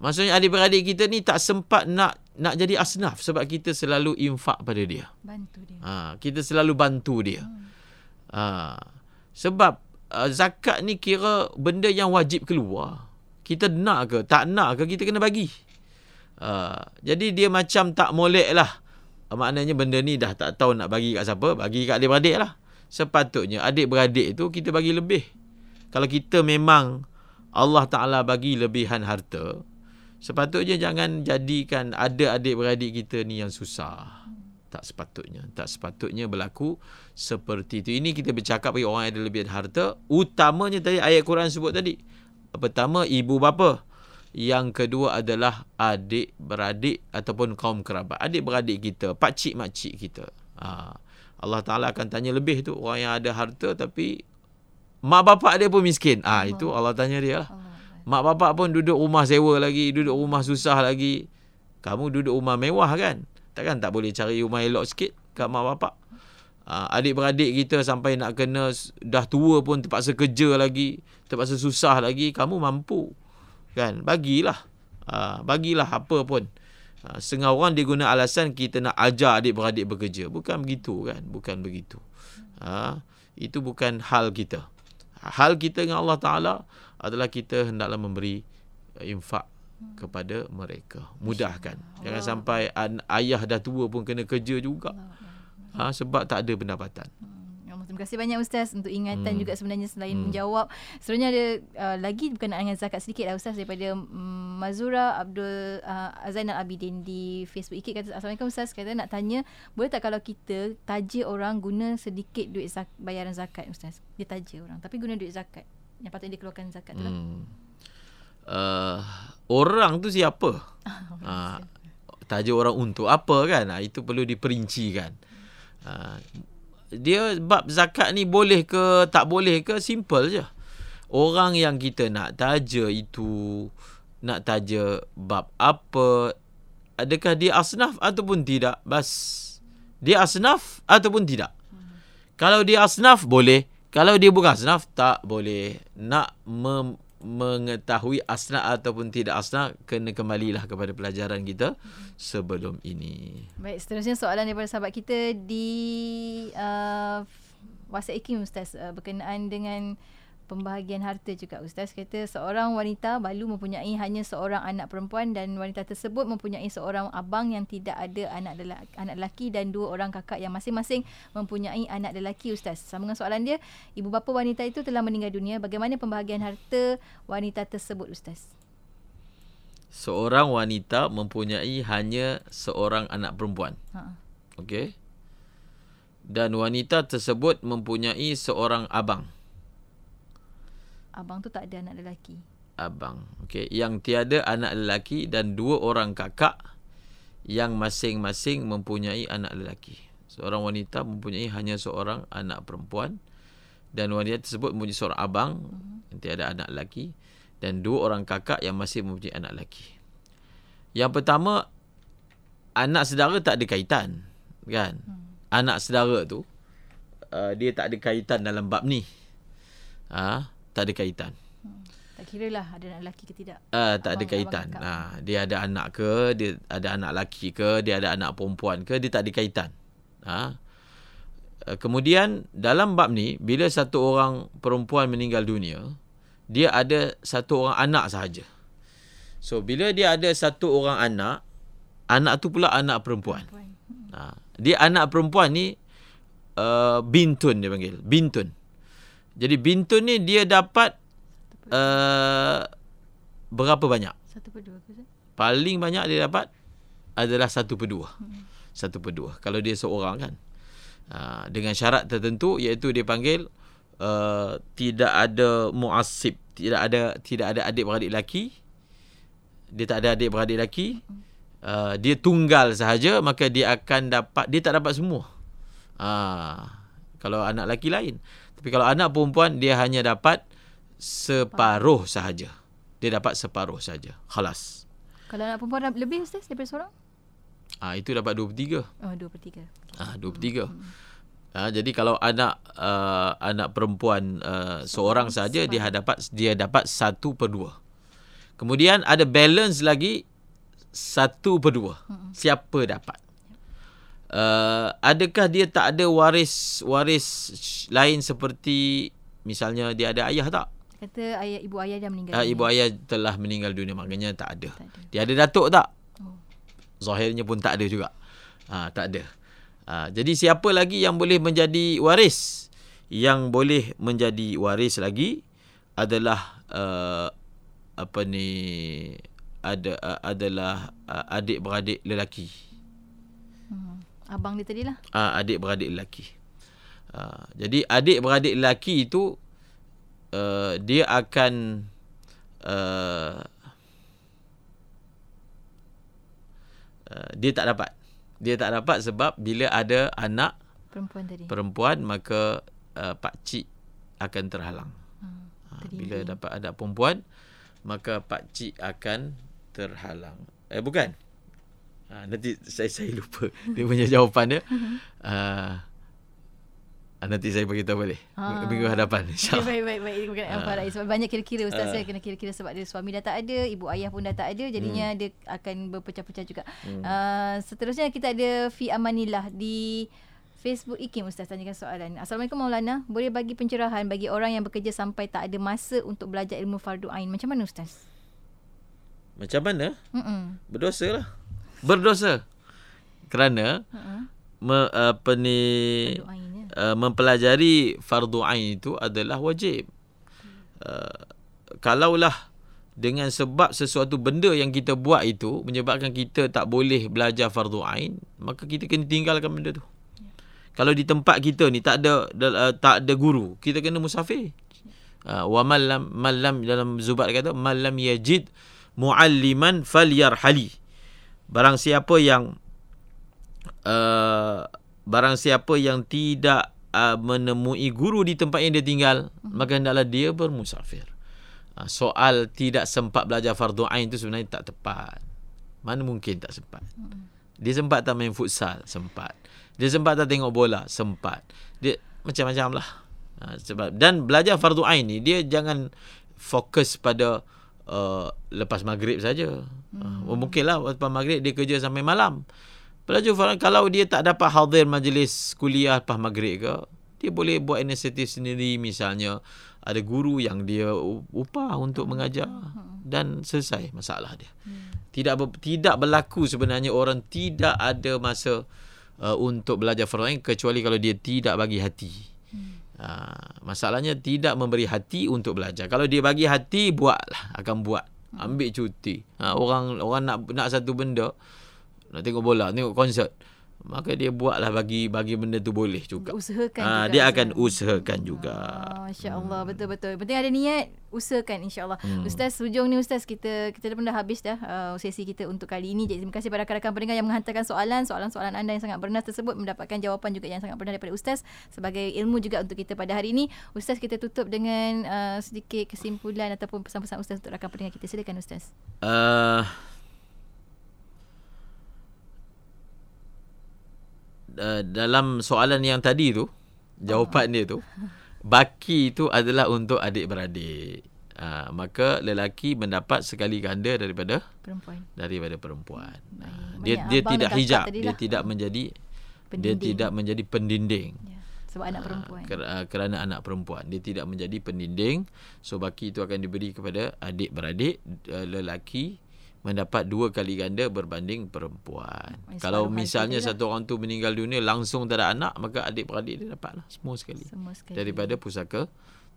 [SPEAKER 2] Maksudnya adik-beradik kita ni tak sempat nak nak jadi asnaf sebab kita selalu infak pada dia.
[SPEAKER 1] Bantu dia.
[SPEAKER 2] Ha, kita selalu bantu dia. Ha, sebab uh, zakat ni kira benda yang wajib keluar. Kita nak ke tak nak ke kita kena bagi. Uh, jadi dia macam tak molek lah. Uh, maknanya benda ni dah tak tahu nak bagi kat siapa. Bagi kat adik-beradik lah. Sepatutnya adik-beradik tu kita bagi lebih. Kalau kita memang Allah Ta'ala bagi lebihan harta, sepatutnya jangan jadikan ada adik-beradik kita ni yang susah. Tak sepatutnya. Tak sepatutnya berlaku seperti itu. Ini kita bercakap bagi orang yang ada lebihan harta. Utamanya tadi ayat Quran sebut tadi. Pertama, ibu bapa. Yang kedua adalah adik-beradik ataupun kaum kerabat. Adik-beradik kita, pakcik makcik kita. Ha. Allah Ta'ala akan tanya lebih tu. Orang yang ada harta tapi mak bapak dia pun miskin. Ah ha, Itu Allah tanya dia lah. Mak bapak pun duduk rumah sewa lagi, duduk rumah susah lagi. Kamu duduk rumah mewah kan? Takkan tak boleh cari rumah elok sikit kat mak bapak? Uh, adik-beradik kita sampai nak kena dah tua pun terpaksa kerja lagi, terpaksa susah lagi, kamu mampu. Kan? Bagilah. Uh, bagilah apa pun. Uh, setengah orang dia guna alasan kita nak ajar adik-beradik bekerja. Bukan begitu kan? Bukan begitu. Itu bukan hal kita. Hal kita dengan Allah Ta'ala adalah kita hendaklah memberi infak kepada mereka. Mudahkan. Jangan sampai an- ayah dah tua pun kena kerja juga. Ha, sebab tak ada pendapatan.
[SPEAKER 1] Terima kasih banyak Ustaz untuk ingatan
[SPEAKER 2] Hmm.
[SPEAKER 1] juga sebenarnya selain
[SPEAKER 2] Hmm.
[SPEAKER 1] menjawab. Sebenarnya ada uh, lagi berkenaan dengan zakat sedikit lah Ustaz daripada um, Mazura Abdul uh, Zainal Abidin di Facebook IKIT kata Assalamualaikum Ustaz kata nak tanya boleh tak kalau kita taja orang guna sedikit duit zak- bayaran zakat Ustaz. Dia taja orang tapi guna duit zakat. Yang patutnya dikeluarkan zakat tu lah.
[SPEAKER 2] Hmm. Uh, orang tu siapa? ha, taja orang untuk apa kan? Ha, itu perlu diperincikan. Ha, dia bab zakat ni boleh ke tak boleh ke simple je. Orang yang kita nak taja itu nak taja bab apa? Adakah dia asnaf ataupun tidak? Bas. Dia asnaf ataupun tidak? Kalau dia asnaf boleh. Kalau dia bukan asnaf tak boleh. Nak mem- mengetahui asnaf ataupun tidak asnaf kena kembalilah kepada pelajaran kita sebelum ini.
[SPEAKER 1] Baik, seterusnya soalan daripada sahabat kita di uh, WhatsApp Ikim Ustaz uh, berkenaan dengan pembahagian harta juga Ustaz kata seorang wanita balu mempunyai hanya seorang anak perempuan dan wanita tersebut mempunyai seorang abang yang tidak ada anak lelaki, anak lelaki dan dua orang kakak yang masing-masing mempunyai anak lelaki Ustaz. Sama dengan soalan dia, ibu bapa wanita itu telah meninggal dunia. Bagaimana pembahagian harta wanita tersebut Ustaz?
[SPEAKER 2] Seorang wanita mempunyai hanya seorang anak perempuan.
[SPEAKER 1] Ha.
[SPEAKER 2] Okey. Dan wanita tersebut mempunyai seorang abang.
[SPEAKER 1] Abang tu tak ada anak lelaki.
[SPEAKER 2] Abang. Okey, yang tiada anak lelaki dan dua orang kakak yang masing-masing mempunyai anak lelaki. Seorang wanita mempunyai hanya seorang anak perempuan dan wanita tersebut mempunyai seorang abang yang tiada anak lelaki dan dua orang kakak yang masih mempunyai anak lelaki. Yang pertama anak saudara tak ada kaitan, kan? Anak saudara tu uh, dia tak ada kaitan dalam bab ni. Ah, ha? Tak ada kaitan.
[SPEAKER 1] Tak kira lah ada anak lelaki ke tidak.
[SPEAKER 2] Uh, tak ada
[SPEAKER 1] Abang-
[SPEAKER 2] kaitan.
[SPEAKER 1] abang kakak.
[SPEAKER 2] Ha, dia ada anak ke, dia ada anak lelaki ke, dia ada anak perempuan ke, dia tak ada kaitan. Ha. Uh, kemudian dalam bab ni bila satu orang perempuan meninggal dunia, dia ada satu orang anak sahaja. So bila dia ada satu orang anak, anak tu pula anak perempuan.
[SPEAKER 1] Puan.
[SPEAKER 2] Ha. Dia anak perempuan ni uh, bintun dia panggil, bintun. Jadi bintun ni dia dapat uh, berapa banyak?
[SPEAKER 1] Satu per dua?
[SPEAKER 2] Paling banyak dia dapat adalah satu per dua. Satu per dua. Kalau dia seorang kan. Uh, dengan syarat tertentu iaitu dia panggil uh, tidak ada muasib, tidak ada tidak ada adik-beradik lelaki. Dia tak ada adik-beradik lelaki. Uh, dia tunggal sahaja maka dia akan dapat dia tak dapat semua. Uh, kalau anak lelaki lain. Tapi kalau anak perempuan dia hanya dapat separuh sahaja. Dia dapat separuh sahaja. Khalas.
[SPEAKER 1] Kalau anak perempuan lebih Ustaz daripada seorang?
[SPEAKER 2] Ah itu dapat 23.
[SPEAKER 1] Oh 23.
[SPEAKER 2] Ah 23. Hmm. Ah jadi kalau anak uh, anak perempuan uh, seorang saja dia dapat dia dapat 1 per 2. Kemudian ada balance lagi 1 per 2. Hmm. Siapa dapat? Uh, adakah dia tak ada waris waris lain seperti misalnya dia ada ayah tak?
[SPEAKER 1] Kata ayah ibu ayah dah meninggal.
[SPEAKER 2] Uh, ibu ayah telah meninggal dunia maknanya tak ada. tak ada. Dia ada datuk tak? zahirnya pun tak ada juga. Ha, tak ada. Ha, jadi siapa lagi yang boleh menjadi waris? Yang boleh menjadi waris lagi adalah uh, apa ni ada uh, adalah uh, adik-beradik lelaki.
[SPEAKER 1] Hmm. Abang dia tadi lah.
[SPEAKER 2] Uh, adik-beradik lelaki. Uh, jadi adik-beradik lelaki itu uh, dia akan uh, Uh, dia tak dapat. Dia tak dapat sebab bila ada anak
[SPEAKER 1] perempuan tadi.
[SPEAKER 2] Perempuan maka uh, pak cik akan terhalang. Hmm, uh, bila dapat anak perempuan maka pak cik akan terhalang. Eh bukan. Uh, nanti saya saya lupa dia punya jawapan dia. Uh, nanti saya beritahu balik. Ha. Minggu hadapan
[SPEAKER 1] insya baik baik baik apa ha. sebab banyak kira-kira ustaz ha. saya kena kira-kira sebab dia suami dah tak ada, ibu ayah pun dah tak ada jadinya hmm. dia akan berpecah-pecah juga. Hmm. Uh, seterusnya kita ada fi amanillah di Facebook Ikim Ustaz tanyakan soalan. Assalamualaikum Maulana. Boleh bagi pencerahan bagi orang yang bekerja sampai tak ada masa untuk belajar ilmu fardu ain. Macam mana Ustaz?
[SPEAKER 2] Macam mana? Mm-mm. Berdosa lah. Berdosa. Kerana uh-uh. me, apa ni uh, mempelajari fardu ain itu adalah wajib. Uh, kalaulah dengan sebab sesuatu benda yang kita buat itu menyebabkan kita tak boleh belajar fardu ain, maka kita kena tinggalkan benda tu. Kalau di tempat kita ni tak ada uh, tak ada guru, kita kena musafir. Uh, wa malam malam dalam zubat kata malam yajid mualliman falyarhali. Barang siapa yang uh, barang siapa yang tidak uh, menemui guru di tempat yang dia tinggal maka hendaklah dia bermusafir. Uh, soal tidak sempat belajar fardu ain itu sebenarnya tak tepat. Mana mungkin tak sempat? Dia sempat tak main futsal? Sempat. Dia sempat tak tengok bola? Sempat. Dia macam-macam lah. Uh, sebab dan belajar fardu ain ni dia jangan fokus pada uh, lepas maghrib saja uh, mungkinlah lepas maghrib dia kerja sampai malam Pelajar kalau dia tak dapat hadir majlis kuliah lepas maghrib ke, dia boleh buat inisiatif sendiri misalnya ada guru yang dia upah untuk mengajar dan selesai masalah dia. Tidak ber, tidak berlaku sebenarnya orang tidak ada masa uh, untuk belajar Farhan kecuali kalau dia tidak bagi hati. Uh, masalahnya tidak memberi hati untuk belajar. Kalau dia bagi hati buatlah akan buat. Ambil cuti. Uh, orang orang nak nak satu benda nak tengok bola, tengok konsert. Maka dia buatlah bagi bagi benda tu boleh juga.
[SPEAKER 1] Usahakan
[SPEAKER 2] ha,
[SPEAKER 1] juga.
[SPEAKER 2] Dia akan usahakan juga.
[SPEAKER 1] Ah, Masya-Allah, hmm. betul-betul. Penting ada niat, usahakan insya-Allah. Hmm. Ustaz, hujung ni ustaz kita kita dah pun dah habis dah uh, sesi kita untuk kali ini. Jadi terima kasih pada rakan-rakan pendengar yang menghantarkan soalan, soalan-soalan anda yang sangat bernas tersebut mendapatkan jawapan juga yang sangat bernas daripada ustaz sebagai ilmu juga untuk kita pada hari ini. Ustaz kita tutup dengan uh, sedikit kesimpulan ataupun pesan-pesan ustaz untuk rakan pendengar kita. Silakan ustaz. Uh, uh, dalam soalan yang tadi tu jawapan oh. dia tu baki itu adalah untuk adik-beradik. Uh, maka lelaki mendapat sekali ganda daripada perempuan. Daripada perempuan. Uh, dia dia tidak hijab, dia tidak menjadi pendinding. dia tidak menjadi pendinding. Ya, sebab anak perempuan.
[SPEAKER 2] Uh, kerana anak perempuan, dia tidak menjadi pendinding. So baki itu akan diberi kepada adik-beradik uh, lelaki mendapat dua kali ganda berbanding perempuan. Ay, Kalau misalnya satu orang tu meninggal dunia langsung tak ada anak, maka adik-beradik dia dapatlah semua sekali. Semua sekali. Daripada pusaka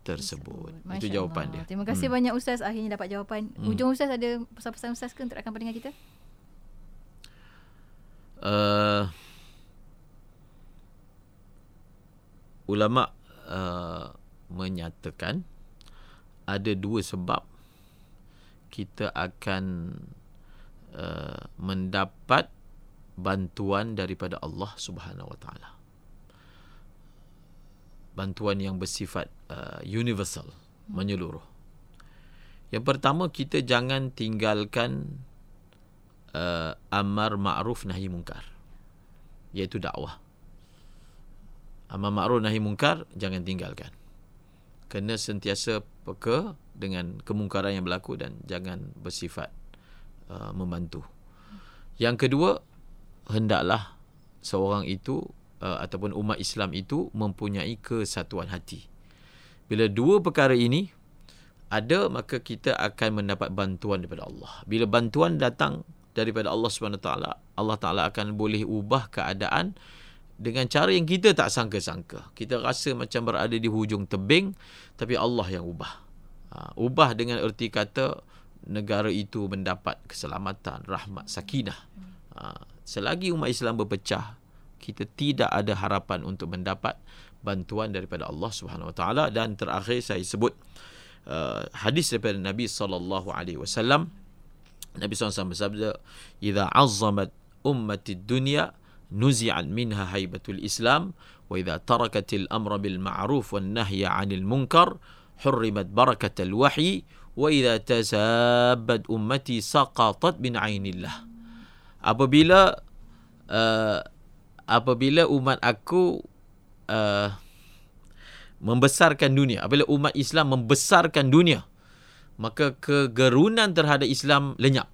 [SPEAKER 2] tersebut. Masya Itu jawapan Allah. dia.
[SPEAKER 1] Terima kasih hmm. banyak Ustaz akhirnya dapat jawapan. Hmm. Ujung Ustaz ada pesan-pesan Ustaz ke untuk rakan pendengar kita?
[SPEAKER 2] Uh, ulama uh, menyatakan ada dua sebab kita akan uh, mendapat bantuan daripada Allah Subhanahu Wa Taala. Bantuan yang bersifat uh, universal, menyeluruh. Yang pertama kita jangan tinggalkan uh, amar ma'ruf nahi mungkar. Iaitu dakwah. Amar ma'ruf nahi mungkar jangan tinggalkan. Kena sentiasa peka dengan kemungkaran yang berlaku dan jangan bersifat uh, membantu. Yang kedua, hendaklah seorang itu uh, ataupun umat Islam itu mempunyai kesatuan hati. Bila dua perkara ini ada maka kita akan mendapat bantuan daripada Allah. Bila bantuan datang daripada Allah taala, Allah taala akan boleh ubah keadaan dengan cara yang kita tak sangka-sangka. Kita rasa macam berada di hujung tebing tapi Allah yang ubah. Ha, ubah dengan erti kata negara itu mendapat keselamatan, rahmat, sakinah. Ha, selagi umat Islam berpecah, kita tidak ada harapan untuk mendapat bantuan daripada Allah Subhanahu Wa Taala dan terakhir saya sebut uh, hadis daripada Nabi sallallahu alaihi wasallam Nabi SAW bersabda idza azzamat ummati dunya nuzi'an minha haibatul islam wa idza tarakatil amra bil ma'ruf wan nahya 'anil munkar hurrimat barakatul wahyi wa idza tasabbat ummati saqatat min 'ainillah. Apabila uh, apabila umat aku uh, membesarkan dunia apabila umat Islam membesarkan dunia maka kegerunan terhadap Islam lenyap.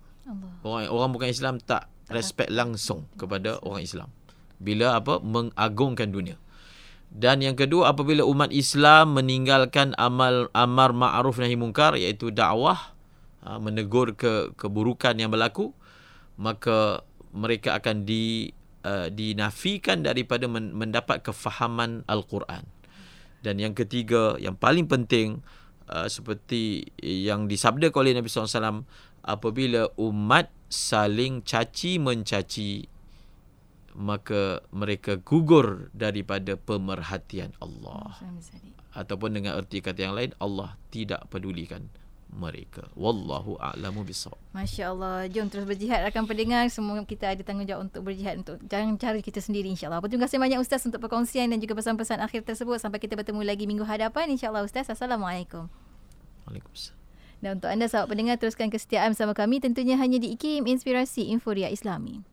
[SPEAKER 2] Orang orang bukan Islam tak respect langsung kepada orang Islam. Bila apa mengagungkan dunia dan yang kedua apabila umat Islam meninggalkan amal amar ma'ruf nahi mungkar iaitu dakwah ha, menegur ke keburukan yang berlaku maka mereka akan di uh, dinafikan daripada mendapat kefahaman al-Quran. Dan yang ketiga yang paling penting uh, seperti yang disabdakan oleh Nabi SAW apabila umat saling caci mencaci maka mereka gugur daripada pemerhatian Allah ataupun dengan erti kata yang lain Allah tidak pedulikan mereka. Wallahu a'lamu bissawab.
[SPEAKER 1] Masya-Allah. Jom terus berjihad rakan pendengar. Semua kita ada tanggungjawab untuk berjihad untuk jangan cari kita sendiri insya-Allah. Terima kasih banyak ustaz untuk perkongsian dan juga pesan-pesan akhir tersebut sampai kita bertemu lagi minggu hadapan insya-Allah ustaz. Assalamualaikum.
[SPEAKER 2] Waalaikumsalam.
[SPEAKER 1] Dan untuk anda sahabat pendengar teruskan kesetiaan bersama kami tentunya hanya di IKIM Inspirasi Inforia Islami.